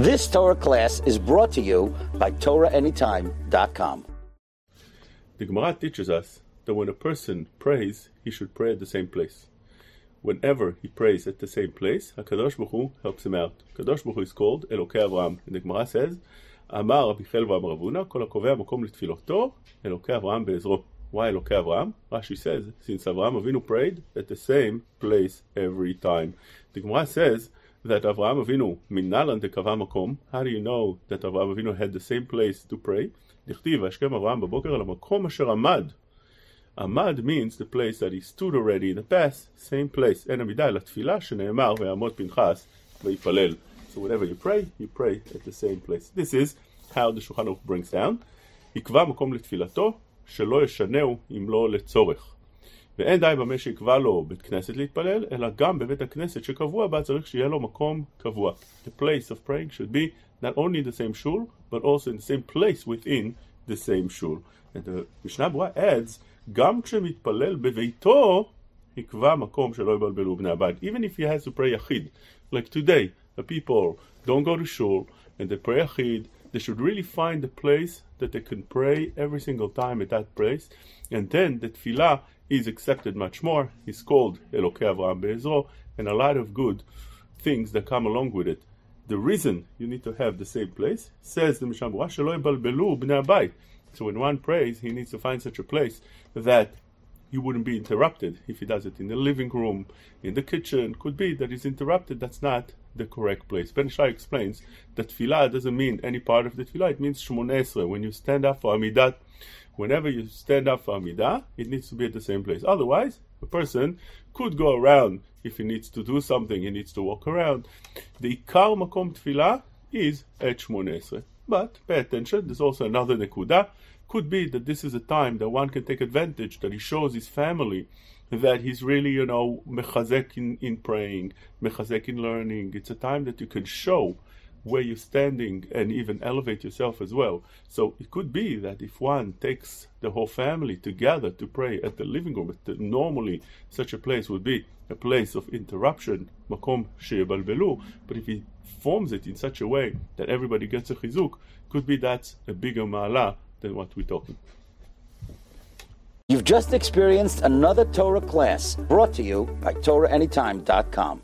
This Torah class is brought to you by TorahAnytime.com. The Gemara teaches us that when a person prays, he should pray at the same place. Whenever he prays at the same place, Hakadosh Baruch Hu helps him out. Hakadosh Baruch Hu is called Elokei Avraham, and the Gemara says, "Amar Rabbi Chelbo Amar Kol Hakoveh Makom Litfiloto, Elokei Avraham Be'ezro." Why Elokei Avraham? Rashi says, since Avraham Avinu prayed at the same place every time. The Gemara says that Avraham Avinu minalan dekava makom. How do you know that Avraham Avinu had the same place to pray? דכתיב, השכם אברהם בבוקר על המקום אשר עמד. עמד means the place that he stood already in the past, same place. אין עמידה לתפילה שנאמר ויעמוד פנחס ויפלל. So whenever you pray, you pray at the same place. This is how the Shulchan Aruch brings down. יקבע מקום לתפילתו, שלא ישנהו אם לא לצורך. ואין די במה שיקבע לו בית כנסת להתפלל, אלא גם בבית הכנסת שקבוע בה צריך שיהיה לו מקום קבוע. The place of praying should be not only in the same shul, but also in the same place within the same shul. And the משנה ברורה adds, גם כשמתפלל בביתו, יקבע מקום שלא יבלבלו בני הבית. Even if he has to pray יחיד, like today, the people don't go to shul, and they pray yachid, they should really find a place that they can pray every single time at that place, and then the tefillah is accepted much more. It's called Elokei Avraham Be'ezro, and a lot of good things that come along with it. The reason you need to have the same place, says the Mishnah. So when one prays, he needs to find such a place that he wouldn't be interrupted if he does it in the living room, in the kitchen. Could be that he's interrupted. That's not the correct place. Ben Shai explains that tefillah doesn't mean any part of the tefillah. It means shmonesre. When you stand up for amidah, whenever you stand up for amidah, it needs to be at the same place. Otherwise, a person could go around if he needs to do something. He needs to walk around. The ikar makom tefillah is at shmonesre. But pay attention. There's also another nekuda could be that this is a time that one can take advantage, that he shows his family that he's really, you know, mechazek in, in praying, mechazek in learning. It's a time that you can show where you're standing and even elevate yourself as well. So it could be that if one takes the whole family together to pray at the living room, normally such a place would be a place of interruption, makom sheyebalbelu, but if he forms it in such a way that everybody gets a chizuk, could be that's a bigger ma'ala than what we're talking. You've just experienced another Torah class brought to you by TorahAnytime.com.